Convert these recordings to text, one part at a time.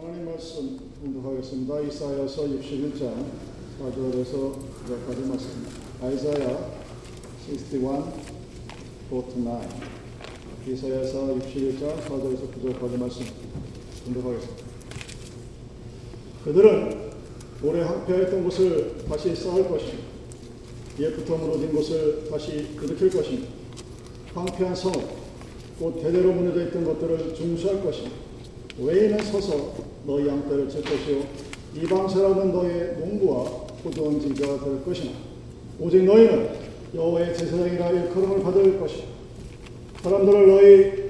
하나님 말씀 공독하겠습니다. 이사야서 61장 4절에서 9절까지 말씀. 아이사야 61, 4-9. 이사야서 61장 4절에서 9절까지 말씀 공독하겠습니다. 그들은 오래 항폐했던 곳을 다시 쌓을 것이며 옛부터 무너진 곳을 다시 일으킬 것입니다. 황폐한 성읍, 곧 대대로 무너져 있던 것들을 중수할 것이며 외인은 서서 너희 양떼를 칠 것이요 이방 사람은 너희의 농부와 포도원지가 될 것이나 오직 너희는 여호와의 제사장이라 일컬음을 받을 것이다. 사람들을 너희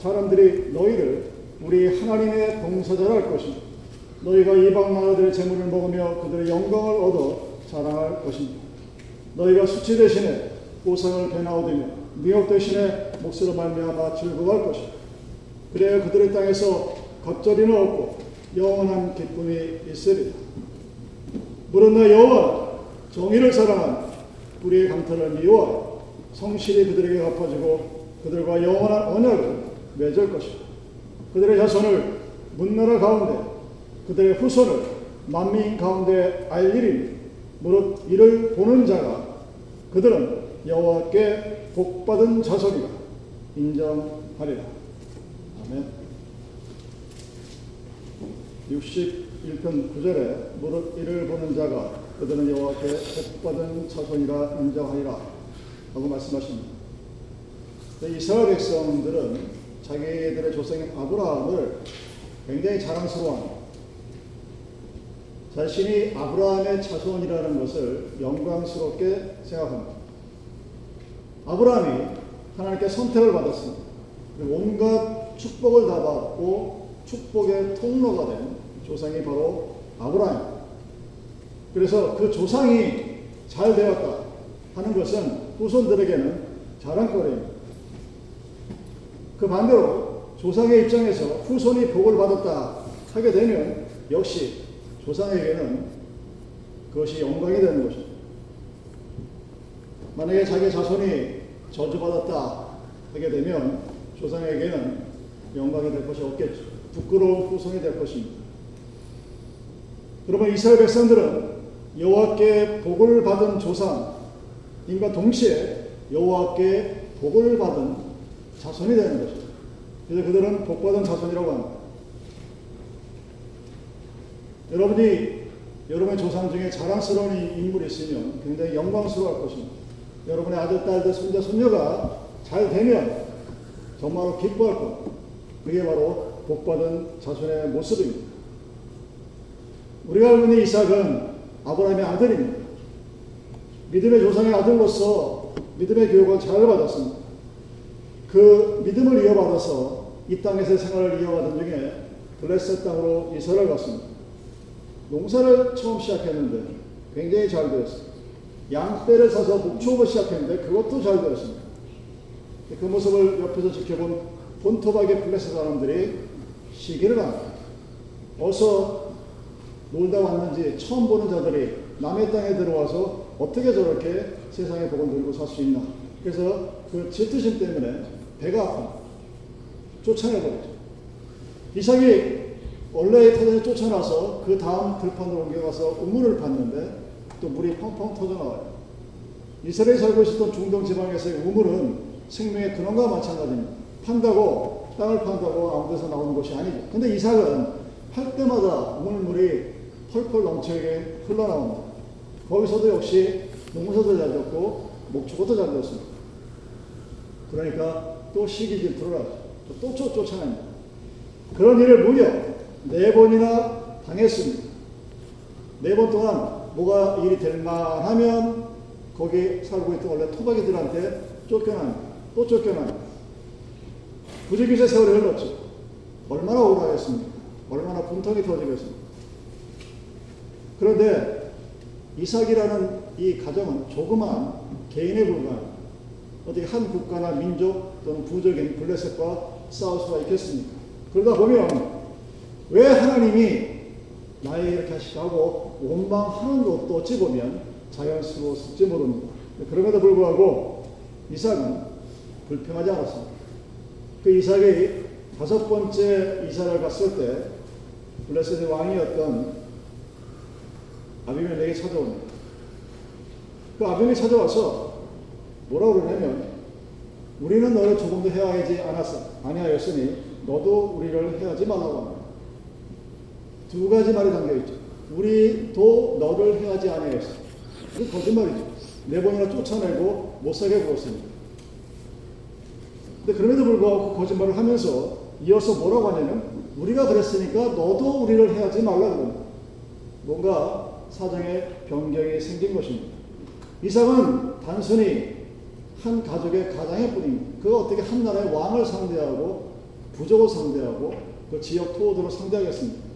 사람들이 너희를 우리 하나님의 봉사자라 할 것이며 너희가 이방 나라들의 재물을 먹으며 그들의 영광을 얻어 자랑할 것입니다. 너희가 수치 대신에 보상을 배나오되며 미혹 대신에 몫으로 말미암아 즐거워할 것이다. 그래야 그들의 땅에서 겉절이는 없고 영원한 기쁨이 있으리라. 물은 나 여호와 정의를 사랑한 우리의 강탈을 미워하여 성실히 그들에게 갚아주고 그들과 영원한 언약을 맺을 것이다. 그들의 자손을 문나라 가운데 그들의 후손을 만민 가운데 알리리 무릇 이를 보는 자가 그들은 여호와께 복받은 자손이라 인정하리라. 아멘. 61편 9절에 무릇 이를 보는 자가 그들은 여호와께 복받은 자손이라 인정하리라 하고 말씀하십니다. 이스라엘 백성들은 자기들의 조상인 아브라함을 굉장히 자랑스러워합니다. 자신이 아브라함의 자손이라는 것을 영광스럽게 생각합니다. 아브라함이 하나님께 선택을 받았습니다. 온갖 축복을 다 받고 축복의 통로가 된 조상이 바로 아브라함. 그래서 그 조상이 잘 되었다 하는 것은 후손들에게는 자랑거리입니다. 그 반대로 조상의 입장에서 후손이 복을 받았다 하게 되면 역시 조상에게는 그것이 영광이 되는 것입니다. 만약에 자기 자손이 저주받았다 하게 되면 조상에게는 영광이 될 것이 없겠죠. 부끄러운 후손이 될 것입니다. 여러분 이스라엘 백성들은 여호와께 복을 받은 조상인과 동시에 여호와께 복을 받은 자손이 되는 것입니다. 그래서 그들은 복받은 자손이라고 합니다. 여러분이 여러분의 조상 중에 자랑스러운 인물이 있으면 굉장히 영광스러워할 것입니다. 여러분의 아들, 딸들, 손자, 손녀가 잘 되면 정말로 기뻐할 것. 그게 바로 복받은 자손의 모습입니다. 우리가 알고 있는 이삭은 아브라함의 아들입니다. 믿음의 조상의 아들로서 믿음의 교육을 잘 받았습니다. 그 믿음을 이어받아서 이 땅에서 생활을 이어가던 중에 블레셋 땅으로 이사를 갔습니다. 농사를 처음 시작했는데 굉장히 잘 되었습니다. 양떼를 사서 목초업을 시작했는데 그것도 잘 되었습니다. 그 모습을 옆에서 지켜본 본토박의 블레셋 사람들이 시기를 합니다. 어서 놀다 왔는지 처음 보는 자들이 남의 땅에 들어와서 어떻게 저렇게 세상의 복을 누리고 살 수 있나. 그래서 그 질투심 때문에 배가 아픕니다. 쫓아내버리죠. 이삭이 원래의 터전에 쫓아나서 그 다음 들판으로 옮겨가서 우물을 팠는데 또 물이 펑펑 터져나와요. 이스라엘에 살고 있었던 중동 지방에서의 우물은 생명의 근원과 마찬가지입니다. 판다고 땅을 판다고 아무 데서 나오는 것이 아니죠. 근데 이삭은 팔 때마다 우물물이 펄펄 넘치게 흘러나옵니다. 거기서도 역시 농사도 잘 됐고 목축어도 잘 됐습니다. 그러니까 또 시기 질투를 하죠. 또 쫓아냅니다. 그런 일을 무려 네 번이나 당했습니다. 네 번 동안 뭐가 일이 될 만하면 거기 살고 있던 원래 토박이들한테 쫓겨납니다. 또 쫓겨납니다. 부지기세 세월이 흘렀죠. 얼마나 억울하겠습니까? 얼마나 분통이 터지겠습니까? 그런데 이삭이라는 이 가정은 조그만 개인에 불과합니다. 어떻게 한 국가나 민족 또는 부족인 블레셋과 싸울 수가 있겠습니까? 그러다 보면 왜 하나님이 나에게 이렇게 하시고 원망하는 것도 어찌 보면 자연스러웠을지 모릅니다. 그럼에도 불구하고 이삭은 불평하지 않았습니다. 그 이삭이 다섯 번째 이사를 갔을 때 블레셋의 왕이었던 아비멜렉이 찾아옵니다. 그 아비멜렉이 찾아와서 뭐라고 그러냐면 우리는 너를 조금도 해하지 않았어 아니하였으니 너도 우리를 해하지 말라고 합니다. 두 가지 말이 담겨 있죠. 우리도 너를 해하지 아니하였어. 그 거짓말이죠. 네 번이나 쫓아내고 못 살게 구었습니다. 근데 그럼에도 불구하고 그 거짓말을 하면서 이어서 뭐라고 하냐면 우리가 그랬으니까 너도 우리를 해하지 말라 그럽니다. 뭔가 사정의 변경이 생긴 것입니다. 이삭은 단순히 한 가족의 가장의 뿐입니다. 그가 어떻게 한 나라의 왕을 상대하고 부족을 상대하고 그 지역 토호들을 상대하겠습니까?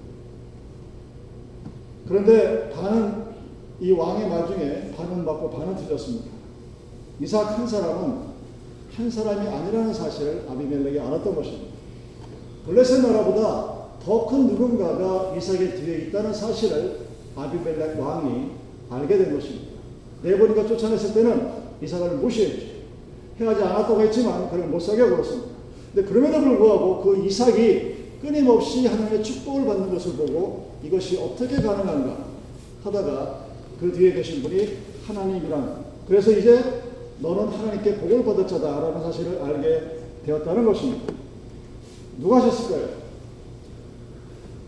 그런데 반은 이 왕의 말 중에 반은 맞고 반은 틀렸습니다. 이삭 한 사람은 한 사람이 아니라는 사실을 아비멜렉이 알았던 것입니다. 블레셋 나라보다 더 큰 누군가가 이삭의 뒤에 있다는 사실을 아비멜렉 왕이 알게 된 것입니다. 네 번이가 쫓아냈을 때는 이삭을 무시했죠. 해하지 않았다고 했지만 그를 못 살게 굴었습니다. 근데 그럼에도 불구하고 그 이삭이 끊임없이 하나님의 축복을 받는 것을 보고 이것이 어떻게 가능한가 하다가 그 뒤에 계신 분이 하나님이라는 그래서 이제 너는 하나님께 복을 받을 자다라는 사실을 알게 되었다는 것입니다. 누가 하셨을까요?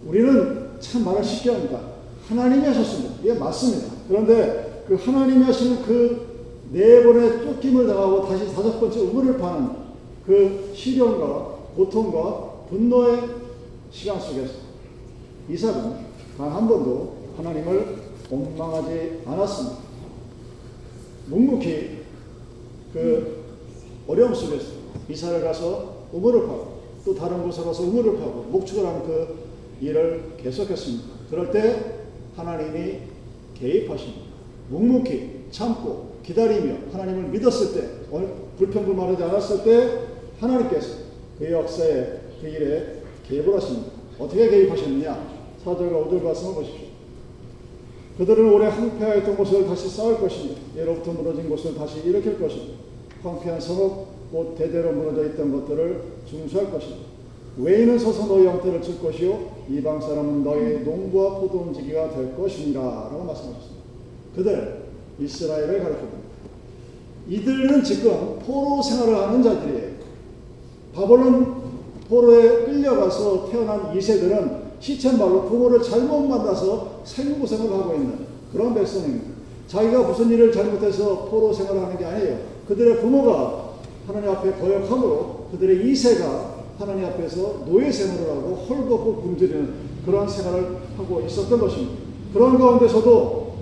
우리는 참 말을 쉽게 합니다. 하나님이 하셨습니다. 이게 맞습니다. 그런데 그 하나님이 하시는 그 네 번의 쫓김을 당하고 다시 다섯 번째 우물을 파는 그 시련과 고통과 분노의 시간 속에서 이삭은 단 한 번도 하나님을 원망하지 않았습니다. 묵묵히 그 어려움 속에서 이사를 가서 우물을 파고 또 다른 곳에 가서 우물을 파고 목축을 하는 그 일을 계속했습니다. 그럴 때 하나님이 개입하십니다. 묵묵히 참고 기다리며 하나님을 믿었을 때 불평불만하지 않았을 때 하나님께서 그 역사에 그 일에 개입을 하십니다. 어떻게 개입하셨느냐? 4절과 5절 말씀을 보십시오. 그들은 오래 황폐하였던 곳을 다시 쌓을 것이며 예로부터 무너진 곳을 다시 일으킬 것이며 황폐한 성읍 곧 대대로 무너져 있던 것들을 중수할 것이며 외인은 서서 너희 형태를 칠 것이요 이방 사람은 너희 농부와 포도 움직이가 될 것이니라 라고 말씀하셨습니다. 그들 이스라엘을 가르쳐줍니다. 이들은 지금 포로 생활을 하는 자들이에요. 바벨론 포로에 끌려가서 태어난 이 세들은 시쳇말로 부모를 잘못 만나서 생고생을 하고 있는 그런 백성입니다. 자기가 무슨 일을 잘못해서 포로 생활을 하는 게 아니에요. 그들의 부모가 하나님 앞에 거역함으로 그들의 이세가 하나님 앞에서 노예 생활을 하고 헐벗고 굶주리는 그런 생활을 하고 있었던 것입니다. 그런 가운데서도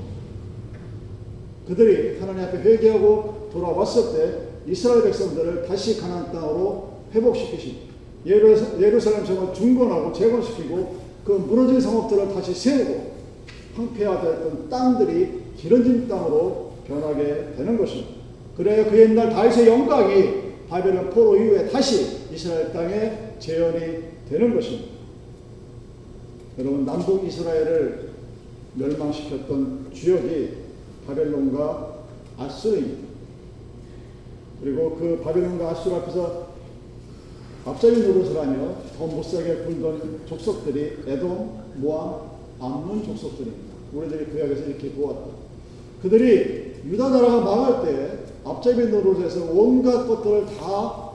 그들이 하나님 앞에 회개하고 돌아왔을 때 이스라엘 백성들을 다시 가나안 땅으로 회복시키십니다. 예루살렘 성을 중건하고 재건시키고 그 무너진 성읍들을 다시 세우고 황폐화되었던 땅들이 기름진 땅으로 변하게 되는 것입니다. 그래야 그 옛날 다윗의 영광이 바벨론 포로 이후에 다시 이스라엘 땅에 재현이 되는 것입니다. 여러분 남북 이스라엘을 멸망시켰던 주역이 바벨론과 아수르입니다. 그리고 그 바벨론과 아수르 앞에서 앞자리 노릇을 하며 더 못살게 굴던 족속들이 에돔, 모함, 암문 족속들입니다. 우리들이 구약에서 이렇게 보았다. 그들이 유다 나라가 망할 때 앞잡이 노릇에서 온갖 것들을 다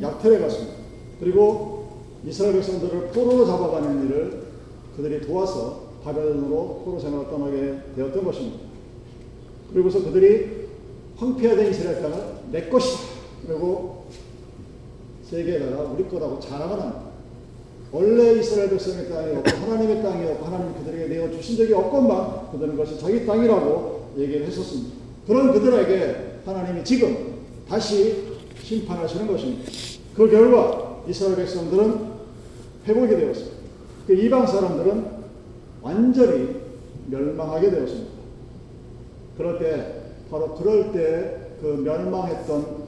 약탈해 갔습니다. 그리고 이스라엘 백성들을 포로로 잡아가는 일을 그들이 도와서 바벨론으로 포로 생활을 떠나게 되었던 것입니다. 그리고서 그들이 황폐화된 이스라엘 땅을 내 것이다. 그리고 세계가 우리 거라고 자랑을 합니다. 원래 이스라엘 백성의 땅이었고 하나님의 땅이었고 하나님 그들에게 내어 주신 적이 없건만 그들은 것이 자기 땅이라고 얘기를 했었습니다. 그런 그들에게 하나님이 지금 다시 심판하시는 것입니다. 그 결과 이스라엘 백성들은 회복이 되었습니다. 그 이방 사람들은 완전히 멸망하게 되었습니다. 그럴 때 바로 그럴 때 그 멸망했던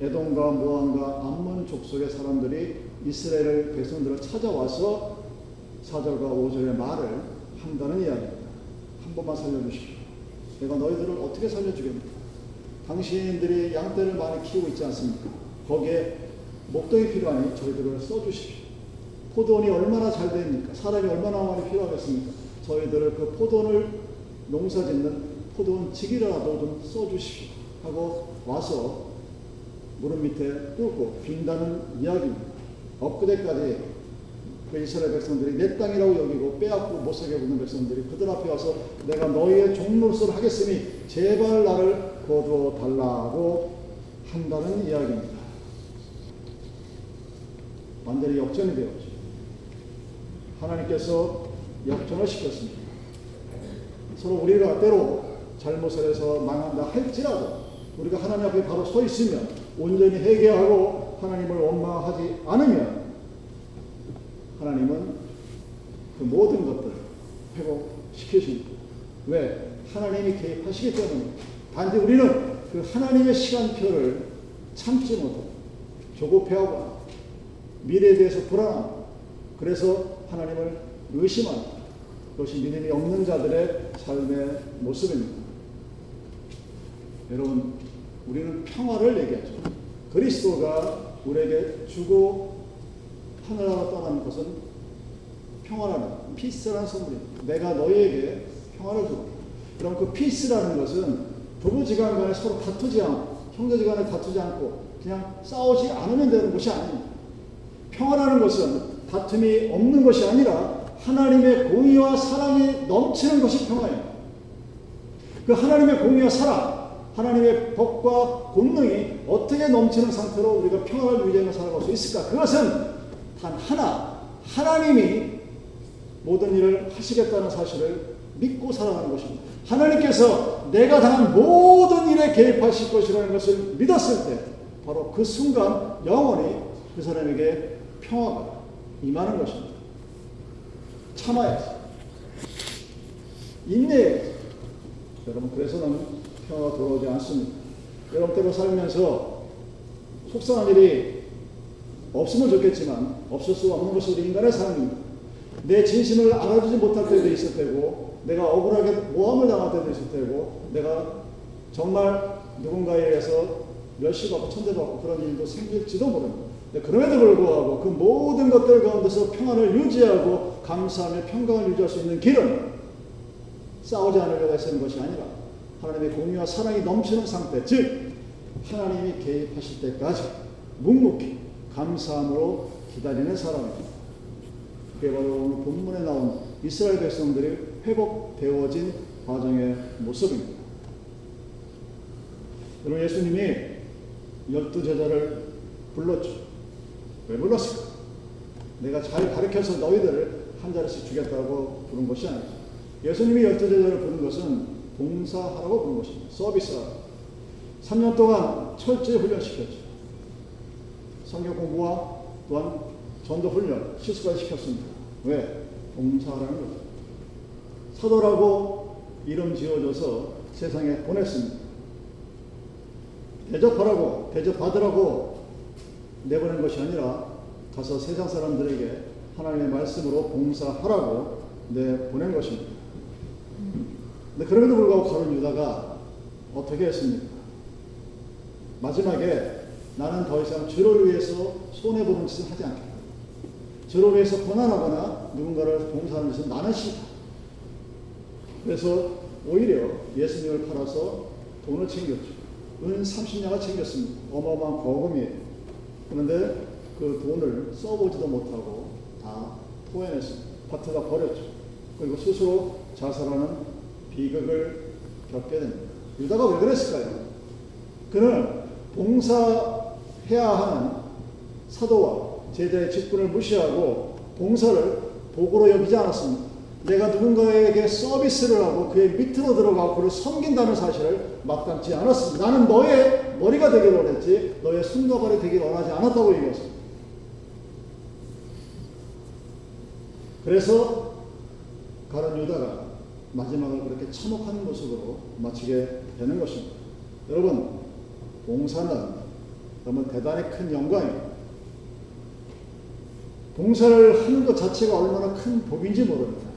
에돔과 모함과 암몬 족속의 사람들이 이스라엘 백성들을 찾아와서 4절과 5절의 말을 한다는 이야기입니다. 한 번만 살려주십시오. 내가 너희들을 어떻게 살려주겠는가? 당신들이 양떼를 많이 키우고 있지 않습니까? 거기에 목동이 필요하니 저희들을 써주십시오. 포도원이 얼마나 잘 됩니까? 사람이 얼마나 많이 필요하겠습니까? 저희들을 그 포도원을 농사 짓는 포도원 직이라도 좀 써주십시오. 하고 와서 무릎 밑에 뚫고 빈다는 이야기입니다. 엊그제까지 그 이스라엘 백성들이 내 땅이라고 여기고 빼앗고 못살게 굽는 백성들이 그들 앞에 와서 내가 너희의 종로서를 하겠으니 제발 나를 거두어 달라고 한다는 이야기입니다. 완전히 역전이 되었죠. 하나님께서 역전을 시켰습니다. 서로 우리가 때로 잘못을 해서 망한다 할지라도 우리가 하나님 앞에 바로 서 있으면 온전히 회개하고 하나님을 원망하지 않으면 하나님은 그 모든 것들을 회복시키십니다. 왜? 하나님이 개입하시기 때문에 단지 우리는 그 하나님의 시간표를 참지 못하고 조급해하고 미래에 대해서 불안하고 그래서 하나님을 의심하는 그것이 믿음이 없는 자들의 삶의 모습입니다. 여러분, 우리는 평화를 얘기하죠. 그리스도가 우리에게 주고 하늘나라 떠나는 것은 평화라는 피스라는 선물입니다. 내가 너희에게 평화를 주고 그럼 그 피스라는 것은 부부지간 간에 서로 다투지 않고 형제지간에 다투지 않고 그냥 싸우지 않으면 되는 것이 아닙니다. 평화라는 것은 다툼이 없는 것이 아니라 하나님의 공의와 사랑이 넘치는 것이 평화예요. 그 하나님의 공의와 사랑, 하나님의 법과 권능이 어떻게 넘치는 상태로 우리가 평화를 유지하며 살아갈 수 있을까? 그것은 단 하나, 하나님이 모든 일을 하시겠다는 사실을 믿고 살아가는 것입니다. 하나님께서 내가 당한 모든 일에 개입하실 것이라는 것을 믿었을 때, 바로 그 순간 영원히 그 사람에게 평화가 임하는 것입니다. 참아야지. 인내해야지. 여러분, 그래서는 평화가 돌아오지 않습니다. 여러분, 때로 살면서 속상한 일이 없으면 좋겠지만, 없을 수 없는 것이 우리 인간의 삶입니다. 내 진심을 알아주지 못할 때도 있을 테고, 내가 억울하게 모함을 당할 때도 있을 테고, 내가 정말 누군가에 의해서 멸시받고 천대 받고 그런 일도 생길지도 모릅니다. 그럼에도 불구하고 그 모든 것들 가운데서 평안을 유지하고 감사하며 평강을 유지할 수 있는 길은 싸우지 않으려고 애쓰는 것이 아니라 하나님의 공유와 사랑이 넘치는 상태, 즉 하나님이 개입하실 때까지 묵묵히 감사함으로 기다리는 사람입니다. 그게 바로 오늘 본문에 나온 이스라엘 백성들이 회복되어진 과정의 모습입니다. 여러분 예수님이 열두 제자를 불렀죠. 왜 불렀을까? 내가 잘 가르쳐서 너희들을 한 자리씩 주겠다고 부른 것이 아니죠. 예수님이 열두 제자를 부른 것은 봉사하라고 부른 것입니다. 서비스하라고. 3년 동안 철저히 훈련시켰죠. 성경 공부와 또한 전도 훈련, 실수까지 시켰습니다. 왜? 봉사하라는 거죠. 사도라고 이름 지어줘서 세상에 보냈습니다. 대접하라고, 대접받으라고 내보낸 것이 아니라 가서 세상 사람들에게 하나님의 말씀으로 봉사하라고 내보낸 것입니다. 근데 그럼에도 불구하고 가론 유다가 어떻게 했습니까? 마지막에 나는 더 이상 주를 위해서 손해보는 짓을 하지 않겠다. 주를 위해서 고난하거나 누군가를 봉사하는 짓은 나는 싫다. 그래서 오히려 예수님을 팔아서 돈을 챙겼죠. 은 30냥을 챙겼습니다. 어마어마한 거금이에요. 그런데 그 돈을 써보지도 못하고 다 토해냈습니다. 밭에다 버렸죠. 그리고 스스로 자살하는 비극을 겪게 됩니다. 유다가 왜 그랬을까요? 그는 봉사 해야 하는 사도와 제자의 직분을 무시하고 봉사를 복으로 여기지 않았습니다. 내가 누군가에게 서비스를 하고 그의 밑으로 들어가고 그를 섬긴다는 사실을 막담지 않았습니다. 나는 너의 머리가 되기를 원했지 너의 손과 발이 되기를 원하지 않았다고 얘기했습니다. 그래서 가론 유다가 마지막을 그렇게 참혹한 모습으로 마치게 되는 것입니다. 여러분, 봉사는 너무 대단히 큰 영광입니다. 봉사를 하는 것 자체가 얼마나 큰 복인지 모릅니다.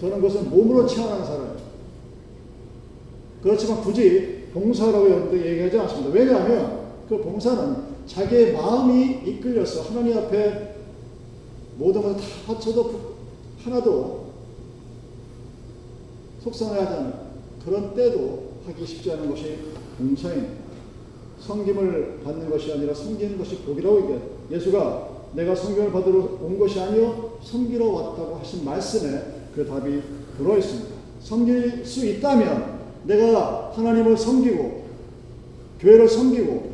저는 그것은 몸으로 체험하는 사람입니다. 그렇지만 굳이 봉사라고 얘기하지 않습니다. 왜냐하면 그 봉사는 자기의 마음이 이끌려서 하나님 앞에 모든 것을 다 바쳐도 하나도 속상해하지 않은 그런 때도 하기 쉽지 않은 것이 봉사입니다. 성김을 받는 것이 아니라 섬기는 것이 복이라고 얘기해요. 예수가 내가 성경을 받으러 온 것이 아니요 섬기러 왔다고 하신 말씀에 그 답이 들어 있습니다. 섬길 수 있다면 내가 하나님을 섬기고 교회를 섬기고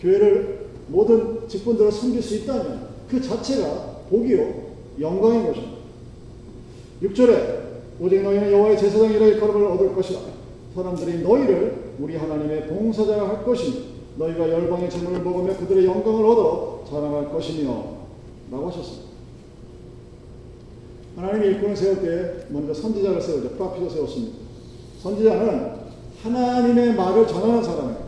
교회를 모든 직분들을 섬길 수 있다면 그 자체가 복이요 영광인 것입니다. 6절에 오직 너희는 여호와의 제사장이라 일컬음을 얻을 것이다. 사람들이 너희를 우리 하나님의 봉사자가 할 것이니 너희가 열방의 재물을 먹으며 그들의 영광을 얻어 자랑할 것이며 라고 하셨습니다. 하나님이 일꾼을 세울 때 먼저 선지자를 세우죠. 프라피도 세웠습니다. 선지자는 하나님의 말을 전하는 사람입니다.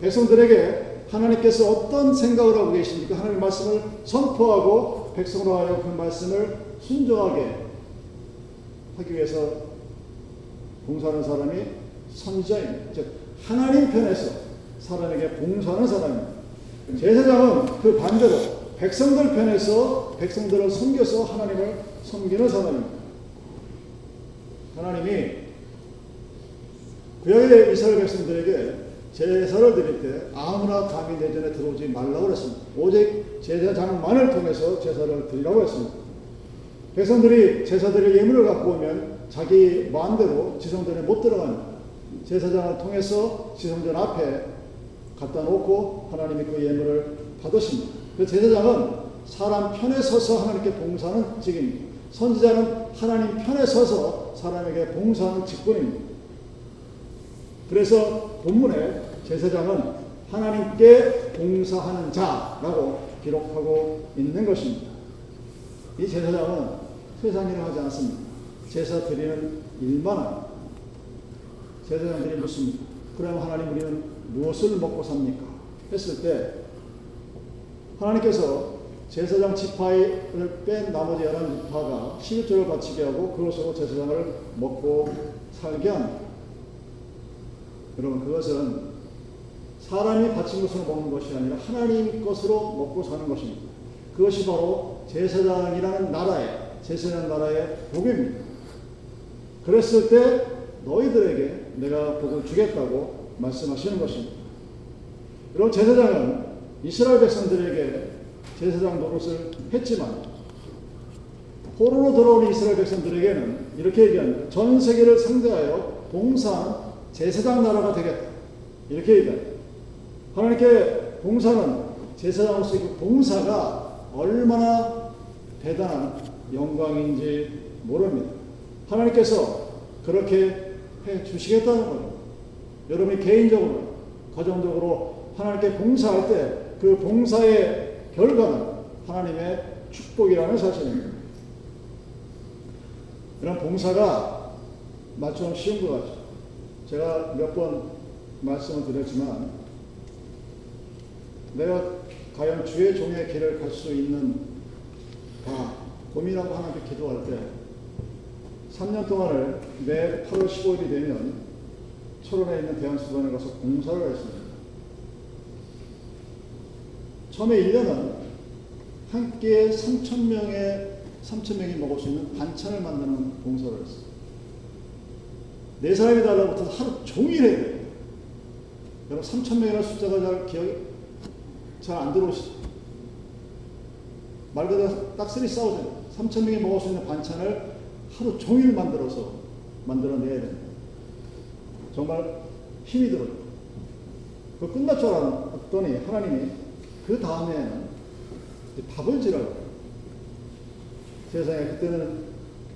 백성들에게 하나님께서 어떤 생각을 하고 계십니까? 하나님의 말씀을 선포하고 백성으로 하여 그 말씀을 순종하게 하기 위해서 봉사하는 사람이 선지자입니다. 즉 하나님 편에서 사람에게 봉사하는 사람입니다. 제사장은 그 반대로 백성들 편에서 백성들을 섬겨서 하나님을 섬기는 사람입니다. 하나님이 구약의 이스라엘 백성들에게 제사를 드릴 때 아무나 감히 내 전에 들어오지 말라고 그랬습니다. 오직 제사장만을 통해서 제사를 드리라고 했습니다. 백성들이 제사드릴 예물을 갖고 오면 자기 마음대로 지성전에 못 들어갑니다. 제사장을 통해서 지성전 앞에 갖다 놓고 하나님이 그 예물을 받으십니다. 그 제사장은 사람 편에 서서 하나님께 봉사하는 직입니다. 선지자는 하나님 편에 서서 사람에게 봉사하는 직분입니다. 그래서 본문에 제사장은 하나님께 봉사하는 자라고 기록하고 있는 것입니다. 이 제사장은 세상 일을 하지 않습니다. 제사 드리는 일만 합니다. 제사장들이 묻습니다. 그럼 하나님 우리는 무엇을 먹고 삽니까? 했을 때 하나님께서 제사장 지파를 뺀 나머지 열한 지파가 11조를 바치게 하고 그것으로 제사장을 먹고 살게 합니다. 여러분 그것은 사람이 바친 것으로 먹는 것이 아니라 하나님 것으로 먹고 사는 것입니다. 그것이 바로 제사장이라는 나라의 제사장 나라의 복입니다. 그랬을 때 너희들에게 내가 복을 주겠다고 말씀하시는 것입니다. 여러분 제사장은 이스라엘 백성들에게 제사장 노릇을 했지만 포로로 돌아온 이스라엘 백성들에게는 이렇게 얘기합니다. 전 세계를 상대하여 봉사한 제사장 나라가 되겠다. 이렇게 얘기합니다. 하나님께 봉사는 제사장으로서 그 봉사가 얼마나 대단한 영광인지 모릅니다. 하나님께서 그렇게 해 주시겠다는 거예요. 여러분이 개인적으로, 가정적으로 하나님께 봉사할 때 그 봉사의 결과는 하나님의 축복이라는 사실입니다. 이런 봉사가 마치 쉬운 것 같죠. 제가 몇 번 말씀을 드렸지만 내가 과연 주의 종의 길을 갈 수 있는 다 고민하고 하나님께 기도할 때 3년 동안을 매 8월 15일이 되면 철원에 있는 대한수단에 가서 봉사를 했습니다. 처음에 1년은 한 끼에 3천 명의 3천 명이 먹을 수 있는 반찬을 만드는 봉사를 했어요. 네 사람이 달라붙어서 하루 종일 해야 돼요. 여러분 3천 명이라는 숫자가 잘 기억이 잘 안 들어오시죠? 말 그대로 딱쓰리 싸우잖아요. 3천 명이 먹을 수 있는 반찬을 하루 종일 만들어서 만들어내야 됩니다. 정말 힘이 들어요. 그 끝날 줄 알았더니 하나님이 그 다음에는 밥을 지라고 세상에 그때는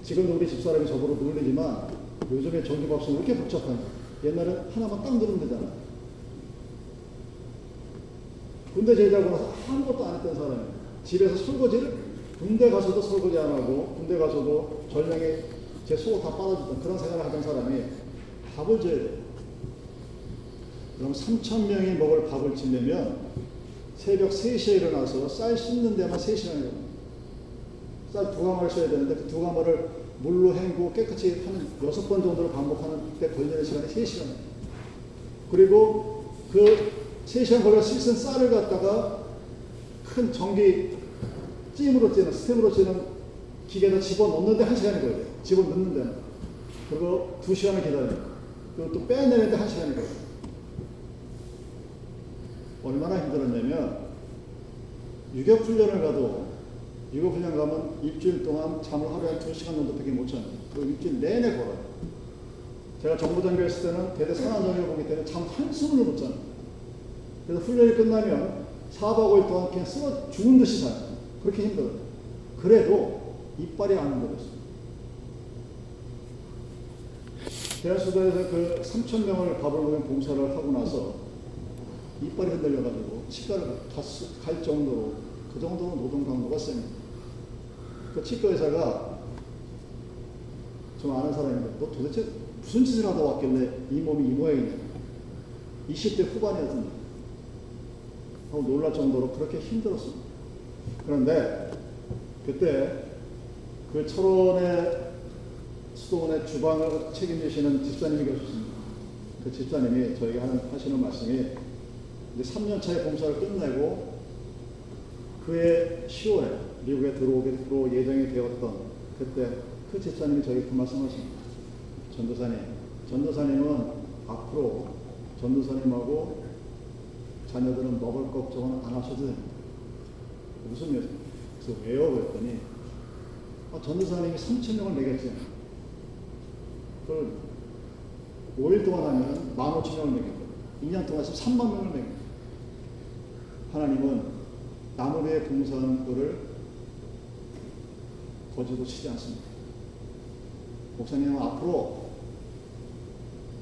지금도 우리 집사람이 저보고 놀리지만 요즘에 전기밥솥 왜 이렇게 복잡한지 옛날에 하나만 딱 누르면 되잖아. 군대 나서 아무것도 안 했던 사람이 집에서 설거지를 군대 가서도 설거지 안 하고 군대 가서도 전량에 제 속옷 다 빨아주던 그런 생활을 하던 사람이 밥을 줘야 돼. 그럼 3천 명이 먹을 밥을 지려면 새벽 3시에 일어나서 쌀 씻는 데만 3시간 이 쌀두 가마를 써야 되는데 그 두 가마를 물로 헹구고 깨끗이 한 여섯 번 정도를 반복하는 데 걸리는 시간이 3시간. 그리고 그 3시간 걸려 씻은 쌀을 갖다가 큰 전기 찜으로 찌는 스템으로 찌는 기계에다 집어넣는데 한 시간이 걸려요. 집어넣는 데는. 그리고 두 시간을 기다려요. 그리고 또 빼내는데 한 시간이 걸려요. 얼마나 힘들었냐면 유격훈련을 가도 유격훈련 가면 일주일 동안 잠을 하루에 두 시간 정도밖에 못 자요. 그 일주일 내내 걸어요. 제가 정부장교 했을 때는 대대 산안정을 보기 때문에 잠 한숨을 못 자요. 그래서 훈련이 끝나면 4박 5일 동안 그냥 쓰러 죽은 듯이 자요. 그렇게 힘들어요. 그래도 이빨이 안 흔들렸어요. 대한수도에서 그 3천 명을 먹는 봉사를 하고 나서 이빨이 흔들려가지고 치과를 갔- 갈 정도로 그 정도로 노동 강도가 셉니다. 그 치과 의사가 좀 아는 사람인데 너 도대체 무슨 짓을 하다 왔길래 이 몸이 이 모양이냐 20대 후반이었습니다. 하고 놀랄 정도로 그렇게 힘들었습니다. 그런데 그때 그 철원의 수도원의 주방을 책임지시는 집사님이 계셨습니다. 그 집사님이 저에게 하는, 하시는 말씀이 이제 3년 차의 봉사를 끝내고 그해 10월에 미국에 들어오기로 예정이 되었던 그때 그 집사님이 저에게 그 말씀하십니다. 전도사님, 전도사님은 앞으로 전도사님하고 자녀들은 먹을 걱정은 안 하셔도 됩니다. 무슨 말 그래서 왜요? 그랬더니 아, 전도사님이 3천 명을 매겼잖아요. 그걸 5일 동안 하면 15,000명을 매겼고 2년 동안 해서 3만 명을 매겼고 하나님은 남을 위해 봉사하는 거를 거지도 치지 않습니다. 목사님은 앞으로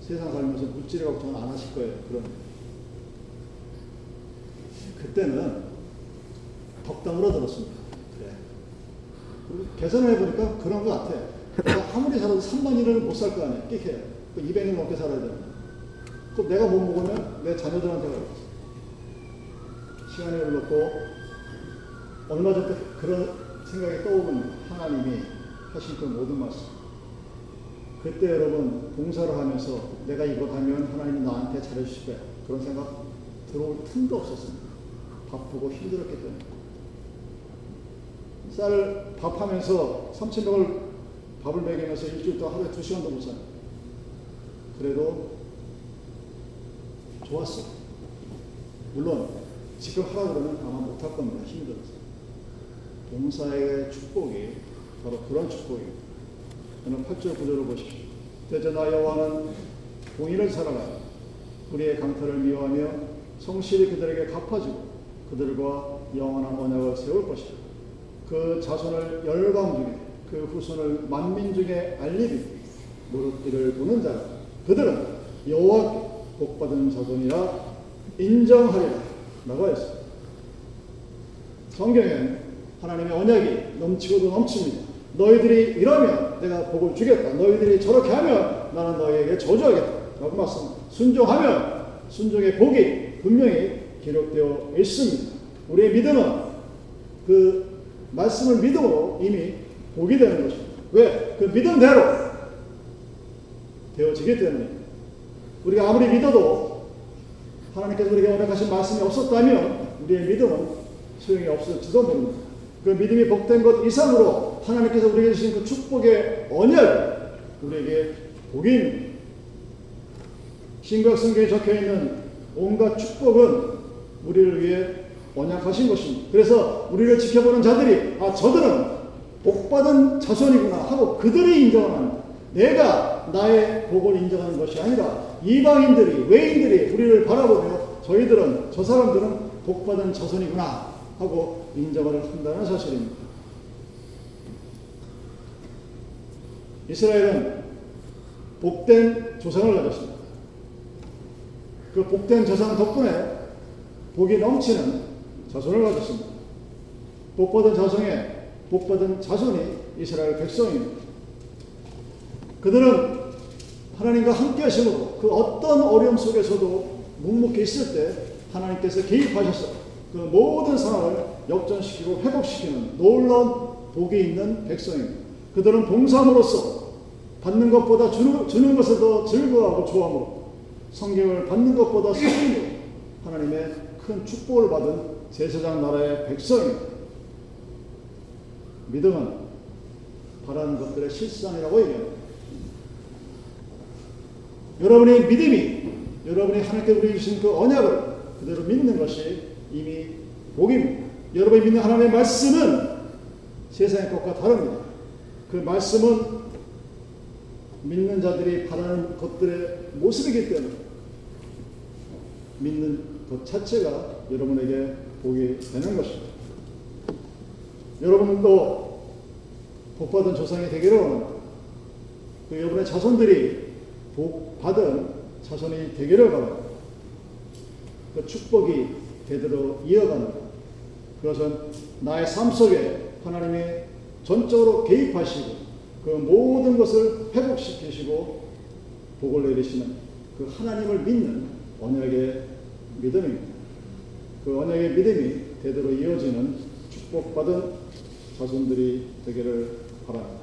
세상 살면서 물질의 걱정은 안 하실 거예요. 그런 그때는 덕담으로 들었습니다. 그래. 그리고 계산을 해보니까 그런 것 같아. 내가 아무리 살아도 3만 일을 못 살 거 아니야. 끽해요. 200일 넘게 살아야 되는 그럼 내가 못 먹으면 내 자녀들한테 가겠어. 시간이 흘렀고 얼마 전에 그런 생각이 떠오르는 하나님이 하신 그 모든 말씀. 그때 여러분 봉사를 하면서 내가 이거 하면 하나님이 나한테 잘해주실 거야. 그런 생각 들어올 틈도 없었습니다. 바쁘고 힘들었기 때문에. 쌀 밥하면서 3천 명을 밥을 먹이면서 일주일 동안 하루에 두 시간도 못 자요. 그래도 좋았어. 물론 지금 하라 그러면 아마 못할 겁니다. 힘들어서. 봉사의 축복이 바로 그런 축복입니다. 저는 8절 9절을 보십시오. 대전하 여호와는 공의를 사랑하여 우리의 강탈을 미워하며 성실히 그들에게 갚아주고 그들과 영원한 언약을 세울 것이다. 그 자손을 열방 중에 그 후손을 만민 중에 알리비 무릎 뒤를 보는 자라 그들은 여호와께 복받은 자손이라 인정하리라 라고 했습니다. 성경엔 하나님의 언약이 넘치고도 넘칩니다. 너희들이 이러면 내가 복을 주겠다. 너희들이 저렇게 하면 나는 너희에게 저주하겠다. 라고 말씀. 순종하면 순종의 복이 분명히 기록되어 있습니다. 우리의 믿음은 그 말씀을 믿음으로 이미 복이 되는 것입니다. 왜? 그 믿음대로 되어지기 때문에 우리가 아무리 믿어도 하나님께서 우리에게 허락하신 말씀이 없었다면 우리의 믿음은 소용이 없을지도 모릅니다. 그 믿음이 복된 것 이상으로 하나님께서 우리에게 주신 그 축복의 언약 우리에게 복인 신약 성경에 적혀 있는 온갖 축복은 우리를 위해 언약하신 것입니다. 그래서 우리를 지켜보는 자들이 아 저들은 복받은 자손이구나 하고 그들이 인정하는 내가 나의 복을 인정하는 것이 아니라 이방인들이 외인들이 우리를 바라보며 저희들은 저 사람들은 복받은 자손이구나 하고 인정을 한다는 사실입니다. 이스라엘은 복된 조상을 가졌습니다. 그 복된 조상 덕분에 복이 넘치는 자손을 가졌습니다. 복받은 자손에 복받은 자손이 이스라엘 백성입니다. 그들은 하나님과 함께 하심으로 그 어떤 어려움 속에서도 묵묵히 있을 때 하나님께서 개입하셔서 그 모든 상황을 역전시키고 회복시키는 놀라운 복이 있는 백성입니다. 그들은 봉사함으로써 받는 것보다 주는, 주는 것을 더 즐거워하고 좋아하므로 성경을 받는 것보다 성경으로 하나님의 큰 축복을 받은 제사장 나라의 백성입니다. 믿음은 바라는 것들의 실상이라고 얘기합니다. 여러분의 믿음이 여러분이 하나님께 우리 주신 그 언약을 그대로 믿는 것이 이미 복입니다. 여러분이 믿는 하나님의 말씀은 세상의 것과 다릅니다. 그 말씀은 믿는 자들이 바라는 것들의 모습이기 때문에 믿는 것 자체가 여러분에게 복이 되는 것입니다. 여러분도 복받은 조상이 되기를 원합니다. 그 여러분의 자손들이 복받은 자손이 되기를 바랍니다. 그 축복이 대대로 이어가는 것. 그것은 나의 삶 속에 하나님이 전적으로 개입하시고 그 모든 것을 회복시키시고 복을 내리시는 그 하나님을 믿는 언약의 믿음입니다. 그 언약의 믿음이 대대로 이어지는 축복받은 자손들이 되기를 바랍니다.